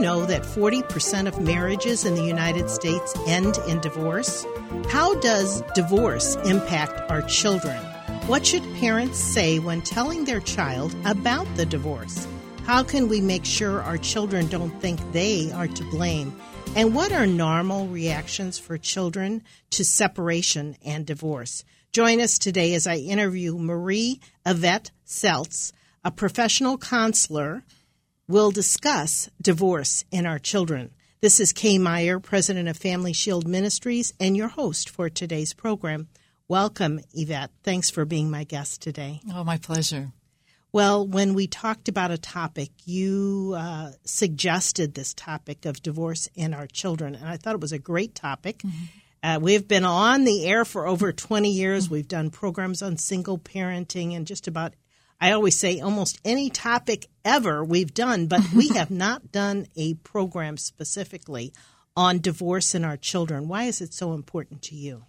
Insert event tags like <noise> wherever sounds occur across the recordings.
know that 40% of marriages in the United States end in divorce? How does divorce impact our children? What should parents say when telling their child about the divorce? How can we make sure our children don't think they are to blame? And what are normal reactions for children to separation and divorce? Join us today as I interview Marie Yvette Seltz, a professional counselor. We'll discuss divorce in our children. This is Kay Meyer, president of Family Shield Ministries, and your host for today's program. Welcome, Yvette. Thanks for being my guest today. Oh, my pleasure. Well, when we talked about a topic, you uh, suggested this topic of divorce in our children, and I thought it was a great topic. Mm-hmm. Uh, we've been on the air for over 20 years. Mm-hmm. We've done programs on single parenting and just about, I always say, almost any topic ever we've done, but we <laughs> have not done a program specifically on divorce and our children. Why is it so important to you?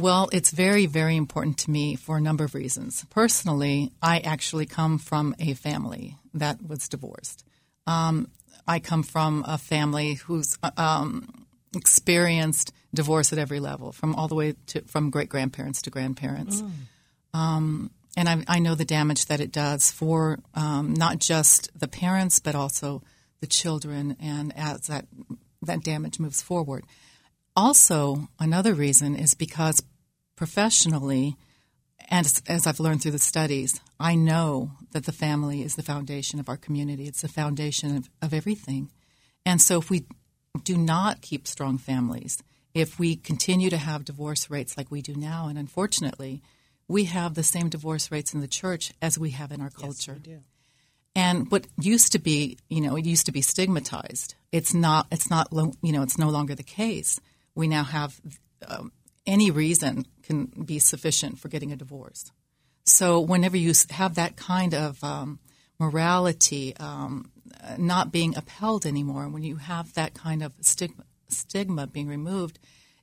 Well, it's very, very important to me for a number of reasons. Personally, I actually come from a family that was divorced. Um, I come from a family who's um, experienced divorce at every level, from all the way to from great grandparents to grandparents. Mm. Um, and I, I, know the damage that it does for um, not just the parents, but also the children, and as that that damage moves forward. Also, another reason is because professionally, and as, as I've learned through the studies, I know that the family is the foundation of our community. It's the foundation of, of everything. And so if we do not keep strong families, if we continue to have divorce rates like we do now, and unfortunately, we have the same divorce rates in the church as we have in our culture. Yes, we do. And what used to be, you know, it used to be stigmatized. It's not. It's not. You know, it's no longer the case we now have um, any reason can be sufficient for getting a divorce. So whenever you have that kind of um, morality um, not being upheld anymore, when you have that kind of stigma, stigma being removed,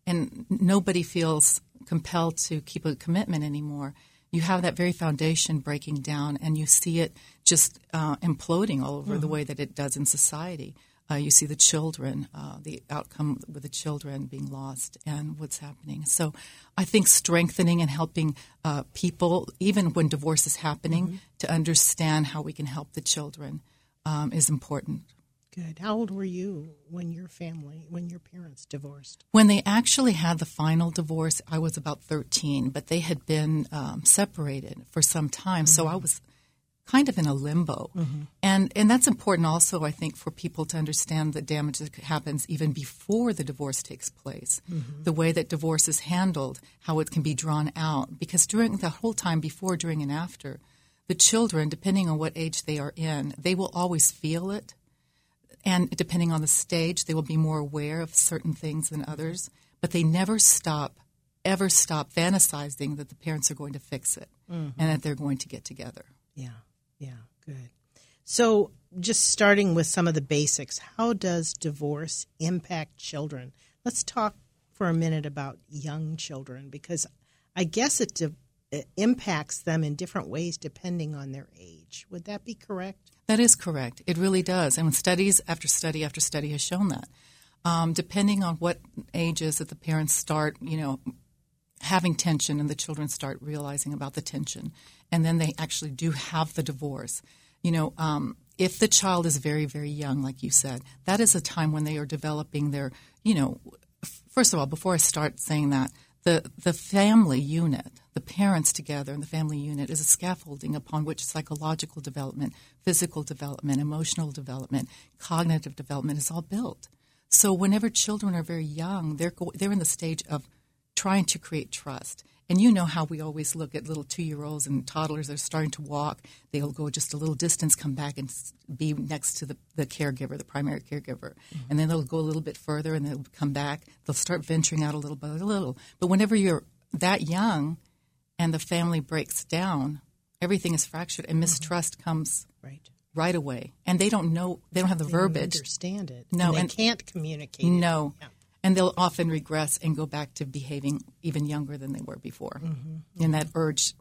and nobody feels compelled to keep a commitment anymore, you have that very foundation breaking down, and you see it just uh, imploding all over mm-hmm. the way that it does in society. Uh, you see the children, uh, the outcome with the children being lost, and what's happening. So, I think strengthening and helping uh, people, even when divorce is happening, mm-hmm. to understand how we can help the children um, is important. Good. How old were you when your family, when your parents divorced? When they actually had the final divorce, I was about 13, but they had been um, separated for some time. Mm-hmm. So I was kind of in a limbo. Mm-hmm. And and that's important also I think for people to understand the damage that happens even before the divorce takes place. Mm-hmm. The way that divorce is handled, how it can be drawn out because during the whole time before, during and after, the children depending on what age they are in, they will always feel it. And depending on the stage, they will be more aware of certain things than others, but they never stop ever stop fantasizing that the parents are going to fix it mm-hmm. and that they're going to get together. Yeah. Yeah, good. So, just starting with some of the basics, how does divorce impact children? Let's talk for a minute about young children because I guess it, de- it impacts them in different ways depending on their age. Would that be correct? That is correct. It really does. And studies after study after study has shown that. Um, depending on what ages that the parents start, you know, having tension and the children start realizing about the tension and then they actually do have the divorce you know um, if the child is very very young like you said that is a time when they are developing their you know first of all before i start saying that the the family unit the parents together and the family unit is a scaffolding upon which psychological development physical development emotional development cognitive development is all built so whenever children are very young they're they're in the stage of trying to create trust. And you know how we always look at little two year olds and toddlers that are starting to walk. They'll go just a little distance, come back and be next to the, the caregiver, the primary caregiver. Mm-hmm. And then they'll go a little bit further and they'll come back. They'll start venturing out a little by a little. But whenever you're that young and the family breaks down, everything is fractured and mm-hmm. mistrust mm-hmm. comes right. right away. And they don't know, they don't have the they verbiage. understand it. No. And they and, can't communicate. No. Yeah and they'll often regress and go back to behaving even younger than they were before. Mm-hmm. And that urge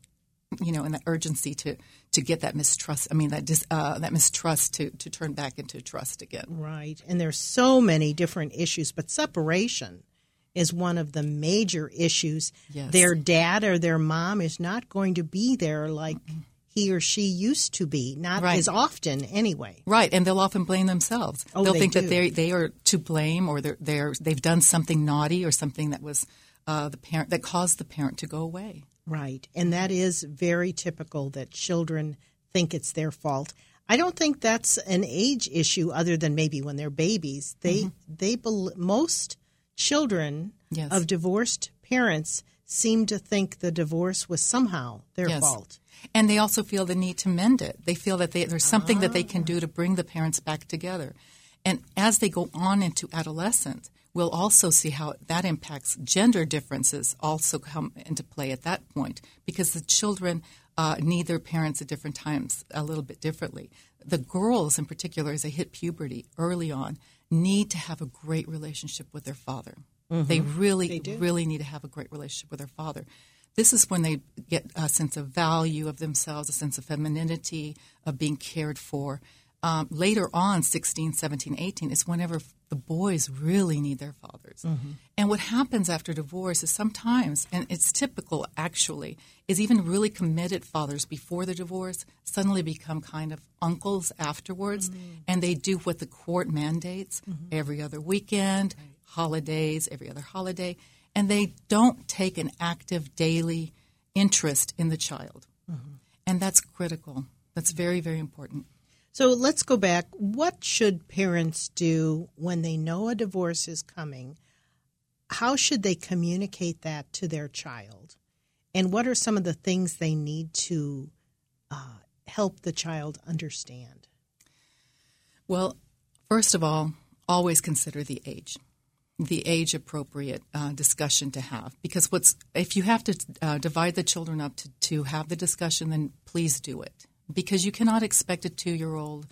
you know, and that urgency to to get that mistrust. I mean, that dis, uh, that mistrust to to turn back into trust again. Right, and there's so many different issues, but separation is one of the major issues. Yes. Their dad or their mom is not going to be there like he or she used to be, not Right. as often anyway. Right, and they'll often blame themselves. Oh, they'll they think do. that they they are to blame, or they're, they're they've done something naughty, or something that was uh, the parent that caused the parent to go away. Right. And that is very typical that children think it's their fault. I don't think that's an age issue other than maybe when they're babies. They they bel most children Yes. of divorced parents seem to think the divorce was somehow their Yes. fault. And they also feel the need to mend it. They feel that they, there's something that they can do to bring the parents back together. And as they go on into adolescence, we'll also see how that impacts gender differences also come into play at that point because the children uh, need their parents at different times a little bit differently. The girls, in particular, as they hit puberty early on, need to have a great relationship with their father. They mm-hmm. really, really need to have a great relationship with their father. This is when they get a sense of value of themselves, a sense of femininity, of being cared for. Um, later on, 16, 17, 18, is whenever the boys really need their fathers. Mm-hmm. And what happens after divorce is sometimes, and it's typical actually, is even really committed fathers before the divorce suddenly become kind of uncles afterwards, mm-hmm. and they do what the court mandates every other weekend, holidays, every other holiday, and they don't take an active daily interest in the child. And that's critical. That's very, very important. So let's go back. What should parents do when they know a divorce is coming? How should they communicate that to their child? And what are some of the things they need to uh, help the child understand? Well, first of all, always consider the age, the age appropriate uh, discussion to have. Because what's if you have to uh, divide the children up to, to have the discussion, then please do it. Because you cannot expect a two year old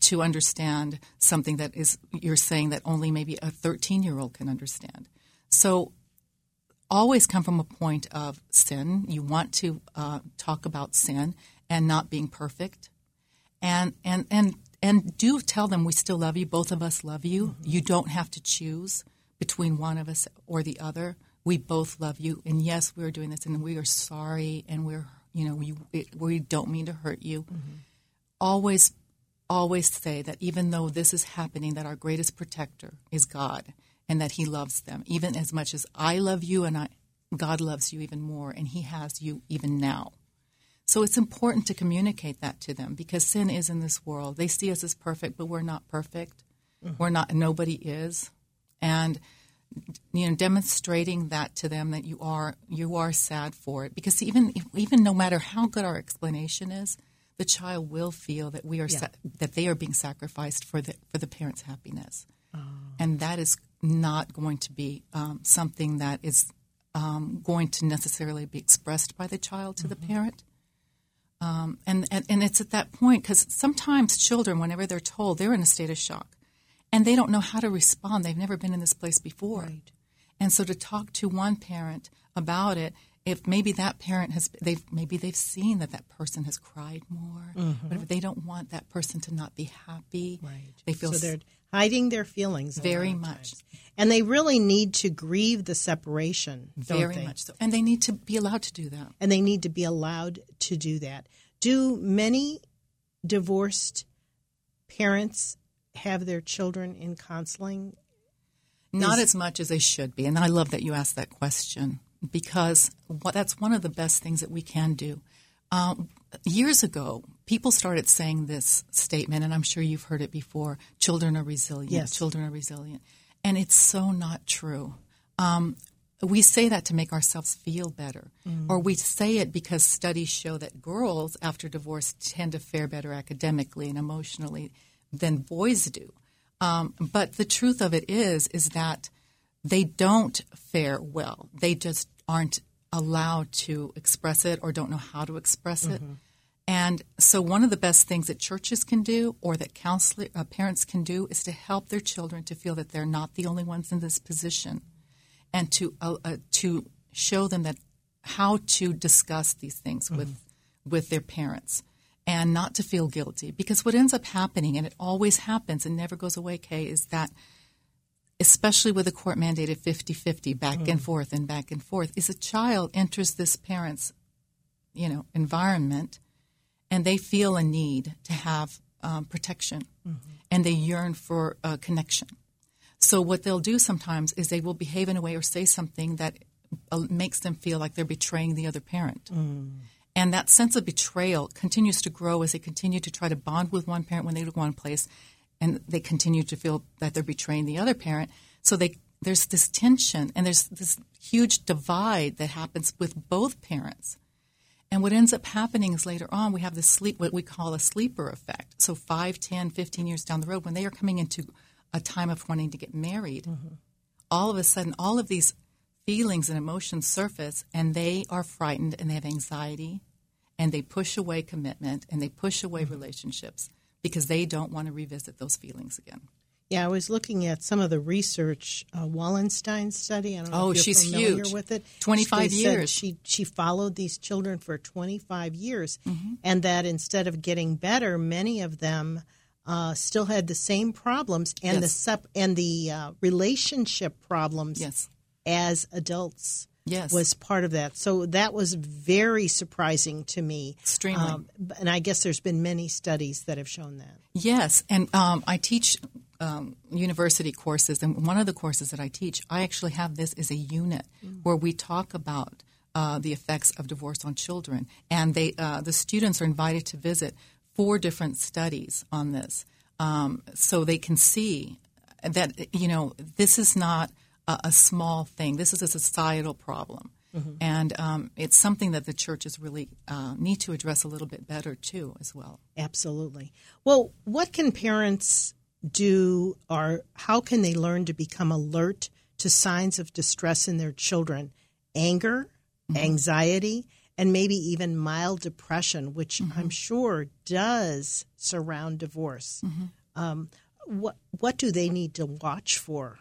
to understand something that is you're saying that only maybe a 13 year old can understand. So always come from a point of sin. You want to uh, talk about sin and not being perfect and and and and do tell them we still love you. Both of us love you. You don't have to choose between one of us or the other. We both love you, and yes, we are doing this, and we are sorry, and we're you know we we don't mean to hurt you. Mm-hmm. Always, always say that even though this is happening, that our greatest protector is God, and that He loves them even as much as I love you, and I God loves you even more, and He has you even now. So it's important to communicate that to them because sin is in this world. They see us as perfect, but we're not perfect. Mm-hmm. We're not. Nobody is, and you know, demonstrating that to them that you are you are sad for it. Because even even no matter how good our explanation is, the child will feel that we are sa- that they are being sacrificed for the for the parent's happiness, and that is not going to be um, something that is um, going to necessarily be expressed by the child to the parent. Um, and, and, and it's at that point because sometimes children, whenever they're told, they're in a state of shock and they don't know how to respond. They've never been in this place before. And so to talk to one parent about it, if maybe that parent has, they've maybe they've seen that that person has cried more, but if mm-hmm. they don't want that person to not be happy, right. they feel so they're hiding their feelings very much. times. and they really need to grieve the separation. very they? much so, and they need to be allowed to do that. and they need to be allowed to do that. Do many divorced parents have their children in counseling? Not is- as much as they should be. And I love that you asked that question because what, that's one of the best things that we can do. Um, years ago, people started saying this statement, and I'm sure you've heard it before children are resilient. Yes. Children are resilient. And it's so not true. Um, we say that to make ourselves feel better, or we say it because studies show that girls after divorce tend to fare better academically and emotionally than boys do. Um, but the truth of it is, is that they don't fare well. They just aren't allowed to express it or don't know how to express it. And so, one of the best things that churches can do or that counselor, uh, parents can do is to help their children to feel that they're not the only ones in this position and to, uh, uh, to show them that how to discuss these things with with their parents and not to feel guilty. Because what ends up happening, and it always happens and never goes away, Kay, is that especially with a court mandated 50 50 back mm. and forth and back and forth, is a child enters this parent's you know, environment and they feel a need to have um, protection mm-hmm. and they yearn for a connection. So, what they'll do sometimes is they will behave in a way or say something that uh, makes them feel like they're betraying the other parent. Mm. And that sense of betrayal continues to grow as they continue to try to bond with one parent when they go one place, and they continue to feel that they're betraying the other parent. So they there's this tension and there's this huge divide that happens with both parents. And what ends up happening is later on we have this sleep what we call a sleeper effect. So 5, 10, 15 years down the road when they are coming into a time of wanting to get married, mm-hmm. all of a sudden all of these feelings and emotions surface and they are frightened and they have anxiety and they push away commitment and they push away mm-hmm. relationships because they don't want to revisit those feelings again. Yeah, I was looking at some of the research. Uh, Wallerstein study. I don't know oh, if you're she's familiar huge. with it. Twenty-five she years. She she followed these children for twenty-five years, mm-hmm. and that instead of getting better, many of them uh, still had the same problems and yes. the sep- and the uh, relationship problems yes. As adults yes. was part of that. So that was very surprising to me. Extremely. Um, and I guess there's been many studies that have shown that. Yes, and um, I teach um, university courses, and one of the courses that I teach, I actually have this as a unit mm. where we talk about uh, the effects of divorce on children, and they uh, the students are invited to visit four different studies on this, um, so they can see that you know this is not a, a small thing. This is a societal problem. Mm-hmm. And um, it's something that the churches really uh, need to address a little bit better too, as well. Absolutely. Well, what can parents do, or how can they learn to become alert to signs of distress in their children? Anger, mm-hmm. anxiety, and maybe even mild depression, which mm-hmm. I'm sure does surround divorce. Mm-hmm. Um, what what do they need to watch for?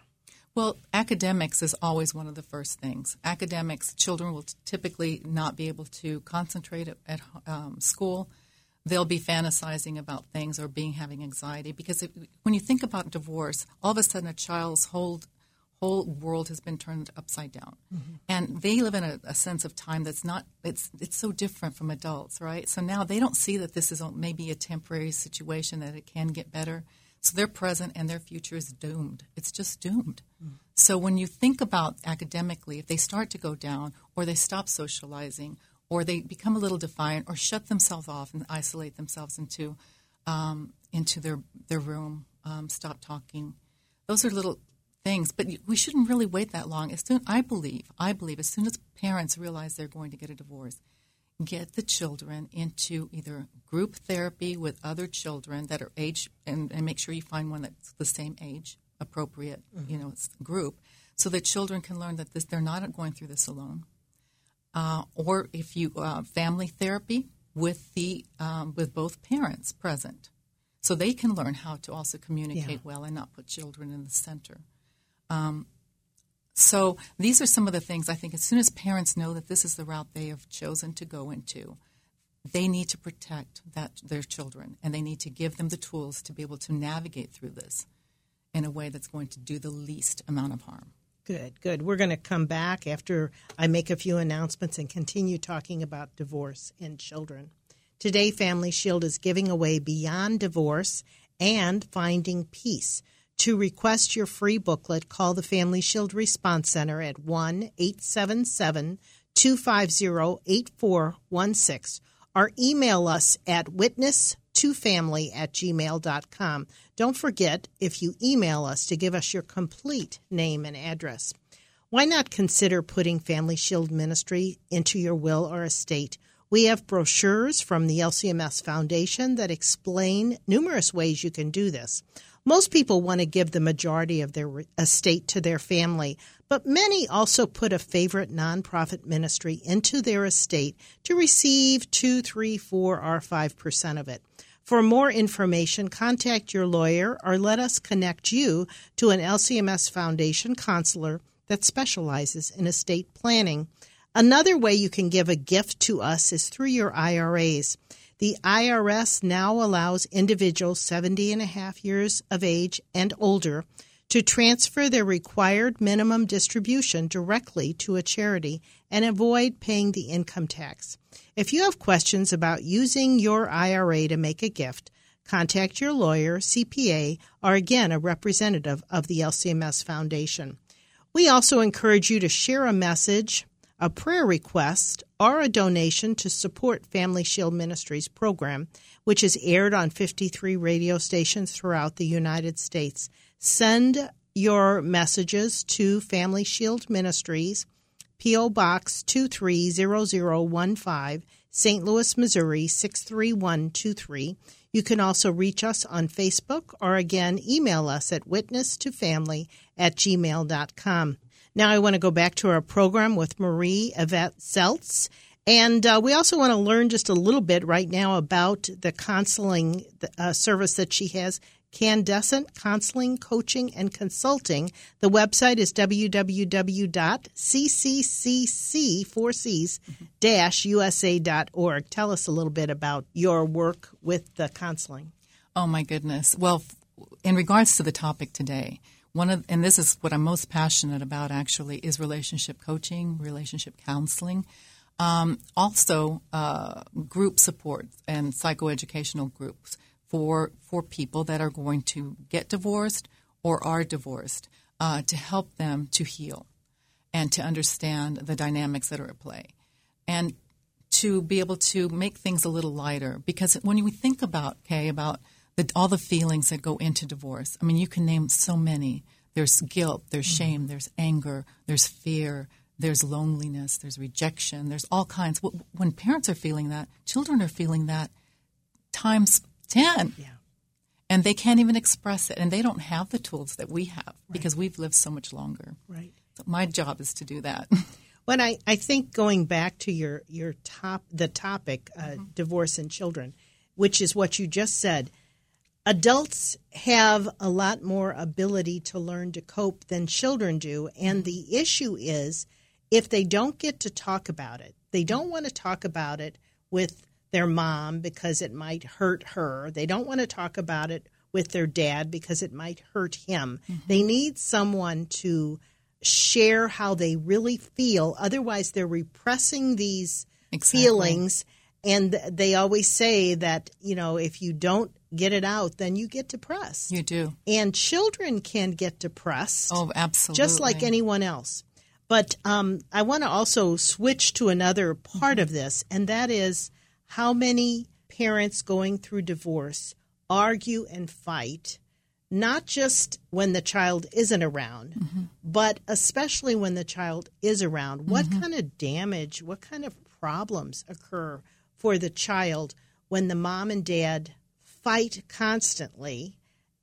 Well, academics is always one of the first things. Academics, children will typically not be able to concentrate at, at um, school. They'll be fantasizing about things or being having anxiety because when you think about divorce, all of a sudden a child's whole whole world has been turned upside down, mm-hmm. and they live in a, a, sense of time that's not it's it's so different from adults, right? So now they don't see that this is maybe a temporary situation that it can get better so their present and their future is doomed. It's just doomed. So when you think about academically, if they start to go down or they stop socializing or they become a little defiant or shut themselves off and isolate themselves into um, into their their room, um, stop talking, those are little things. But we shouldn't really wait that long. As soon, I believe, I believe, as soon as parents realize they're going to get a divorce, get the children into either group therapy with other children that are age and, and make sure you find one that's the same age appropriate mm-hmm. you know group so that children can learn that this, they're not going through this alone uh, or if you uh, family therapy with the um, with both parents present so they can learn how to also communicate yeah. well and not put children in the center um, so these are some of the things I think as soon as parents know that this is the route they have chosen to go into, they need to protect that their children and they need to give them the tools to be able to navigate through this in a way that's going to do the least amount of harm. Good, good. We're going to come back after I make a few announcements and continue talking about divorce and children. Today, Family Shield is giving away Beyond Divorce and Finding Peace. To request your free booklet, call the Family Shield Response Center at 1 877 250 8416 or email us at witness2family at gmail.com. Don't forget, if you email us, to give us your complete name and address. Why not consider putting Family Shield Ministry into your will or estate? We have brochures from the LCMS Foundation that explain numerous ways you can do this. Most people want to give the majority of their estate to their family, but many also put a favorite nonprofit ministry into their estate to receive 2, 3, 4, or 5% of it. For more information, contact your lawyer or let us connect you to an LCMS Foundation counselor that specializes in estate planning. Another way you can give a gift to us is through your IRAs. The IRS now allows individuals 70 and a half years of age and older to transfer their required minimum distribution directly to a charity and avoid paying the income tax. If you have questions about using your IRA to make a gift, contact your lawyer, CPA, or again, a representative of the LCMS Foundation. We also encourage you to share a message a prayer request, or a donation to support Family Shield Ministries program, which is aired on 53 radio stations throughout the United States. Send your messages to Family Shield Ministries, P.O. Box 230015, St. Louis, Missouri 63123. You can also reach us on Facebook or again email us at witness to family at gmail.com. Now I want to go back to our program with Marie Yvette Zeltz. And uh, we also want to learn just a little bit right now about the counseling uh, service that she has, Candescent Counseling, Coaching, and Consulting. The website is www.cccc4cs-usa.org. Tell us a little bit about your work with the counseling. Oh, my goodness. Well, in regards to the topic today, one of and this is what I'm most passionate about actually is relationship coaching, relationship counseling, um, also uh, group support and psychoeducational groups for for people that are going to get divorced or are divorced uh, to help them to heal and to understand the dynamics that are at play and to be able to make things a little lighter. Because when we think about okay about the, all the feelings that go into divorce. I mean, you can name so many. There's guilt, there's mm-hmm. shame, there's anger, there's fear, there's loneliness, there's rejection, there's all kinds. When parents are feeling that, children are feeling that times 10. Yeah. And they can't even express it. And they don't have the tools that we have right. because we've lived so much longer. Right. So my job is to do that. <laughs> When I, I think going back to your, your top the topic, uh, mm-hmm. divorce and children, which is what you just said – adults have a lot more ability to learn to cope than children do. And the issue is if they don't get to talk about it, they don't want to talk about it with their mom because it might hurt her. They don't want to talk about it with their dad because it might hurt him. Mm-hmm. They need someone to share how they really feel. Otherwise, they're repressing these exactly. feelings. And they always say that, you know, if you don't get it out, then you get depressed. You do. And children can get depressed. Oh, absolutely. Just like anyone else. But um, I want to also switch to another part mm-hmm. of this, and that is how many parents going through divorce argue and fight, not just when the child isn't around, mm-hmm. but especially when the child is around. What mm-hmm. kind of damage, what kind of problems occur for the child when the mom and dad fight constantly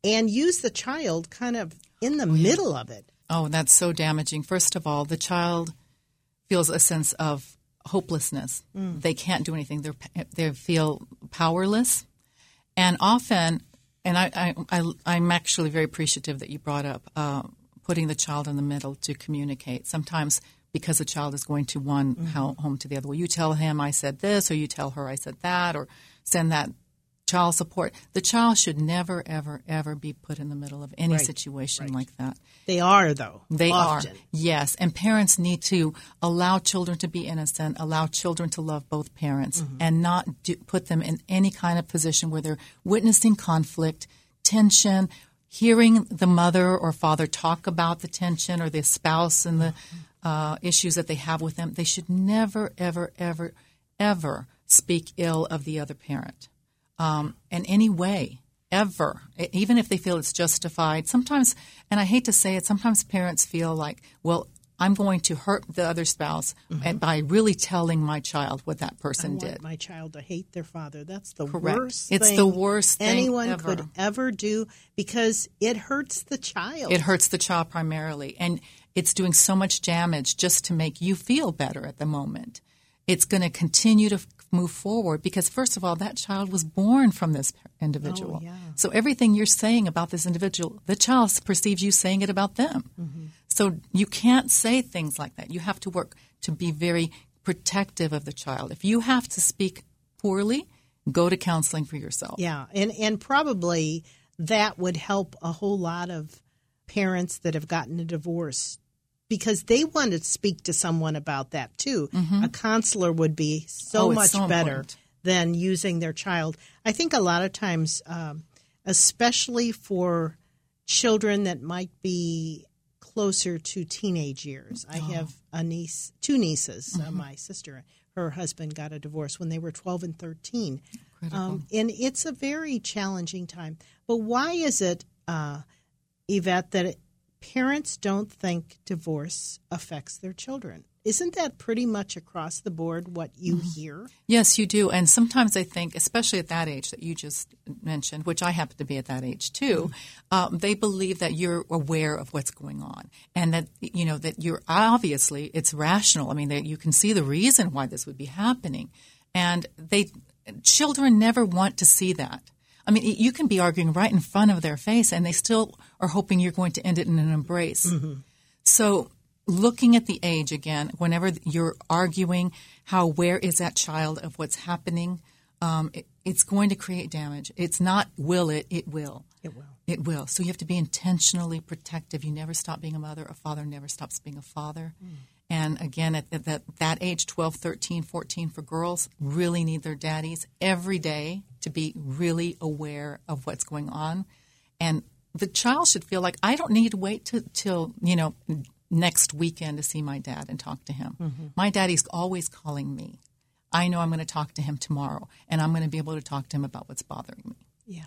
and use the child kind of in the oh, middle of it. Oh, that's so damaging. First of all, the child feels a sense of hopelessness. Mm. They can't do anything. They they feel powerless, and often, and I, I, I am actually very appreciative that you brought up uh, putting the child in the middle to communicate. Sometimes because the child is going to one mm-hmm. home to the other. Well, you tell him I said this, or you tell her I said that, or send that child support. The child should never, ever, ever be put in the middle of any right. situation right. like that. They are, though. They often. are. Yes. And parents need to allow children to be innocent, allow children to love both parents, mm-hmm. and not do, put them in any kind of position where they're witnessing conflict, tension, hearing the mother or father talk about the tension or the spouse and the mm-hmm. Uh, issues that they have with them. They should never, ever, ever, ever speak ill of the other parent um, in any way ever, even if they feel it's justified. Sometimes, and I hate to say it, sometimes parents feel like, well, I'm going to hurt the other spouse mm-hmm. by really telling my child what that person did. My child to hate their father. That's the Correct. worst. It's the worst anyone ever. could ever do because it hurts the child. It hurts the child primarily, and it's doing so much damage just to make you feel better at the moment. It's going to continue to move forward because first of all that child was born from this individual oh, yeah. so everything you're saying about this individual the child perceives you saying it about them mm-hmm. so you can't say things like that you have to work to be very protective of the child. If you have to speak poorly, go to counseling for yourself. Yeah, and and probably that would help a whole lot of parents that have gotten a divorce because they want to speak to someone about that too. A counselor would be so Mm-hmm. Oh, much so better important. than using their child. I think a lot of times, um, especially for children that might be closer to teenage years. I Oh. have a niece, two nieces. Mm-hmm. Uh, my sister, her husband got a divorce when they were 12 and 13. Um, and it's a very challenging time. But why is it, uh, Yvette, that parents don't think divorce affects their children? Isn't that pretty much across the board what you Mm-hmm. hear? Yes, you do. And sometimes I think, especially at that age that you just mentioned, which I happen to be at that age too, um, they believe that you're aware of what's going on and that, you know, that you're obviously, it's rational. I mean, that you can see the reason why this would be happening. And they, children never want to see that. I mean, you can be arguing right in front of their face and they still are hoping you're going to end it in an embrace. So, looking at the age again, whenever you're arguing how where is that child of what's happening, um, it, it's going to create damage. It's not will it, it will. It will. It will. So you have to be intentionally protective. You never stop being a mother. A father never stops being a father. And again, at, at that, that age, 12, 13, 14 for girls, really need their daddies every day to be really aware of what's going on. And the child should feel like, I don't need to wait to, till, you know, next weekend to see my dad and talk to him. My daddy's always calling me. I know I'm going to talk to him tomorrow, and I'm going to be able to talk to him about what's bothering me. Yeah.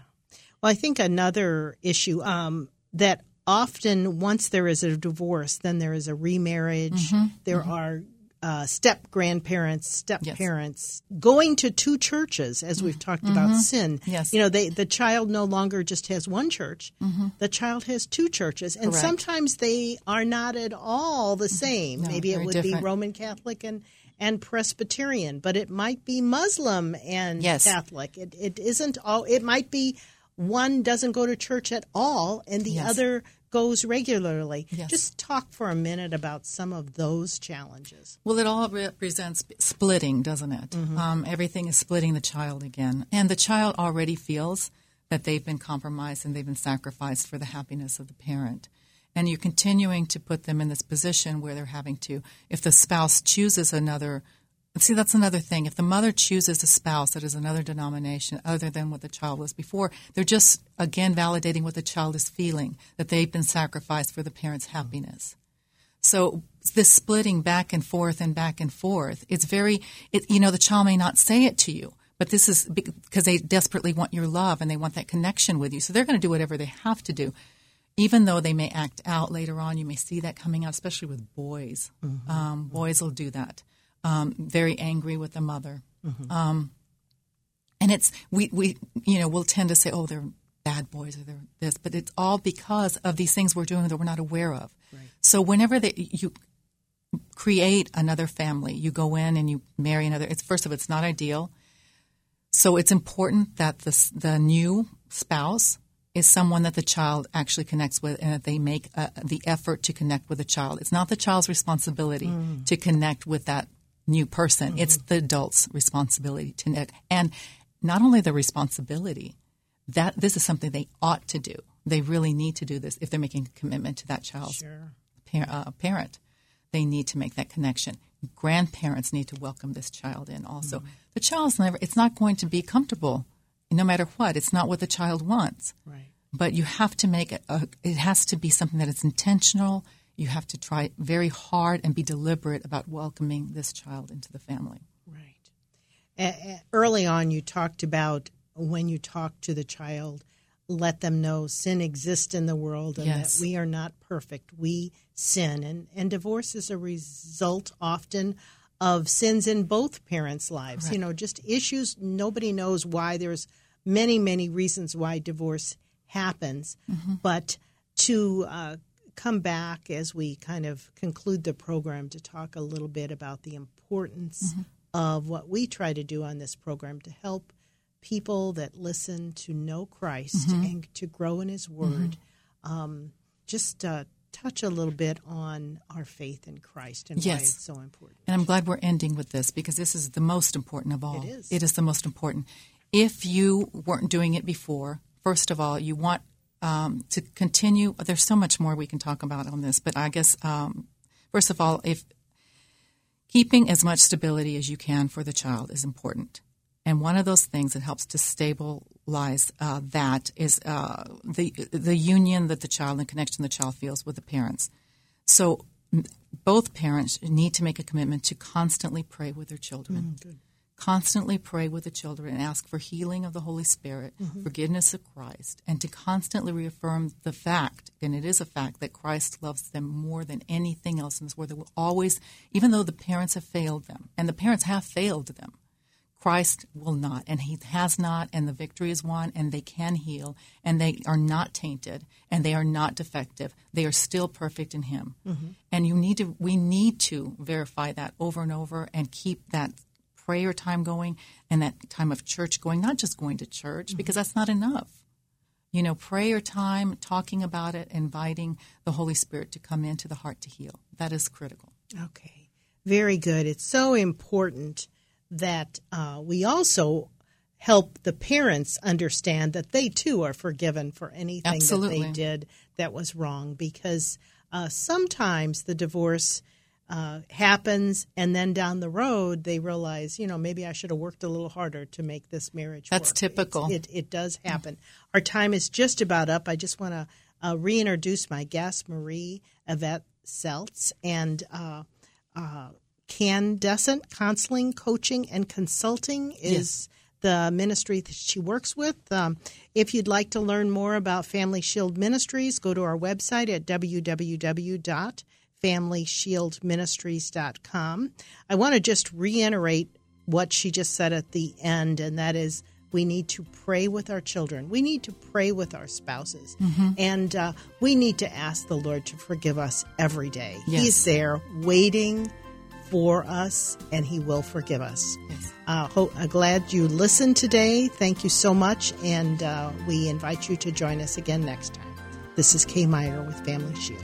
Well, I think another issue um, that often once there is a divorce, then there is a remarriage. Mm-hmm. There are uh, step grandparents, step parents going to two churches, as we've talked about sin. Mm-hmm. Yes. You know, they the child no longer just has one church; the child has two churches, and Mm-hmm. Correct. sometimes they are not at all the same. No, Maybe it would different. be Roman Catholic and and Presbyterian, but it might be Muslim and Yes. Catholic. It it isn't all. It might be one doesn't go to church at all, and the Yes. other goes regularly. Yes. Just talk for a minute about some of those challenges. Well, it all represents splitting, doesn't it? Um, everything is splitting the child again. And the child already feels that they've been compromised and they've been sacrificed for the happiness of the parent. And you're continuing to put them in this position where they're having to, if the spouse chooses another, see, that's another thing. If the mother chooses a spouse that is another denomination other than what the child was before, they're just, again, validating what the child is feeling, that they've been sacrificed for the parent's happiness. So this splitting back and forth and back and forth, it's very, it, you know, the child may not say it to you, but this is because they desperately want your love and they want that connection with you. So they're going to do whatever they have to do. Even though they may act out later on, you may see that coming out, especially with boys. Um, boys will do that. Um, very angry with the mother. Um, and it's, we, we, you know, we'll tend to say, oh, they're bad boys or they're this, but it's all because of these things we're doing that we're not aware of. So whenever they, you create another family, you go in and you marry another. It's first of all, it's not ideal. So it's important that the the new spouse is someone that the child actually connects with, and that they make uh, the effort to connect with the child. It's not the child's responsibility to connect with that new person. Mm-hmm. It's the adult's responsibility to connect, and not only the responsibility that this is something they ought to do. They really need to do this if they're making a commitment to that child's par- uh, parent. They need to make that connection. Grandparents need to welcome this child in also. Mm-hmm. The child's never, it's not going to be comfortable no matter what. It's not what the child wants. Right. But you have to make it, a, it has to be something that is intentional. You have to try very hard and be deliberate about welcoming this child into the family. Right. Early on, you talked about when you talk to the child, let them know sin exists in the world and Yes. that we are not perfect. We sin. And, and divorce is a result often of sins in both parents' lives. You know, just issues. Nobody knows why. There's many, many reasons why divorce happens. But to uh, come back as we kind of conclude the program to talk a little bit about the importance of what we try to do on this program to help people that listen to know Christ and to grow in His Word. Um, just uh, touch a little bit on our faith in Christ and Yes. why it's so important. And I'm glad we're ending with this because this is the most important of all. It is. It is the most important. If you weren't doing it before, first of all, you want um, to continue. There's so much more we can talk about on this, but I guess um, first of all, if keeping as much stability as you can for the child is important. And one of those things that helps to stabilize uh, that is uh, the the union that the child and connection the child feels with the parents. So both parents need to make a commitment to constantly pray with their children. Constantly pray with the children and ask for healing of the Holy Spirit, mm-hmm. forgiveness of Christ, and to constantly reaffirm the fact, and it is a fact, that Christ loves them more than anything else in this world. They will always, even though the parents have failed them, and the parents have failed them, Christ will not, and He has not, and the victory is won, and they can heal, and they are not tainted, and they are not defective. They are still perfect in Him, mm-hmm. and you need to. We need to verify that over and over, and keep that prayer time going, and that time of church going. Not just going to church because that's not enough. You know, prayer time, talking about it, inviting the Holy Spirit to come into the heart to heal. That is critical. Okay, very good. It's so important that uh, we also help the parents understand that they too are forgiven for anything that they did that was wrong because uh, sometimes the divorce uh, happens and then down the road they realize you know maybe i should have worked a little harder to make this marriage That's work. typical. It, it does happen our time is just about up i just want to uh, reintroduce my guest marie yvette seltz and uh, Candescent Counseling, Coaching, and Consulting is the ministry that she works with. Um, if you'd like to learn more about Family Shield Ministries, go to our website at www.familyshieldministries.com. I want to just reiterate what she just said at the end, and that is we need to pray with our children. We need to pray with our spouses. And uh, we need to ask the Lord to forgive us every day. Yes. He's there waiting for us, and He will forgive us. Yes. Uh, ho- uh, glad you listened today. Thank you so much, and uh, we invite you to join us again next time. This is Kay Meyer with Family Shield.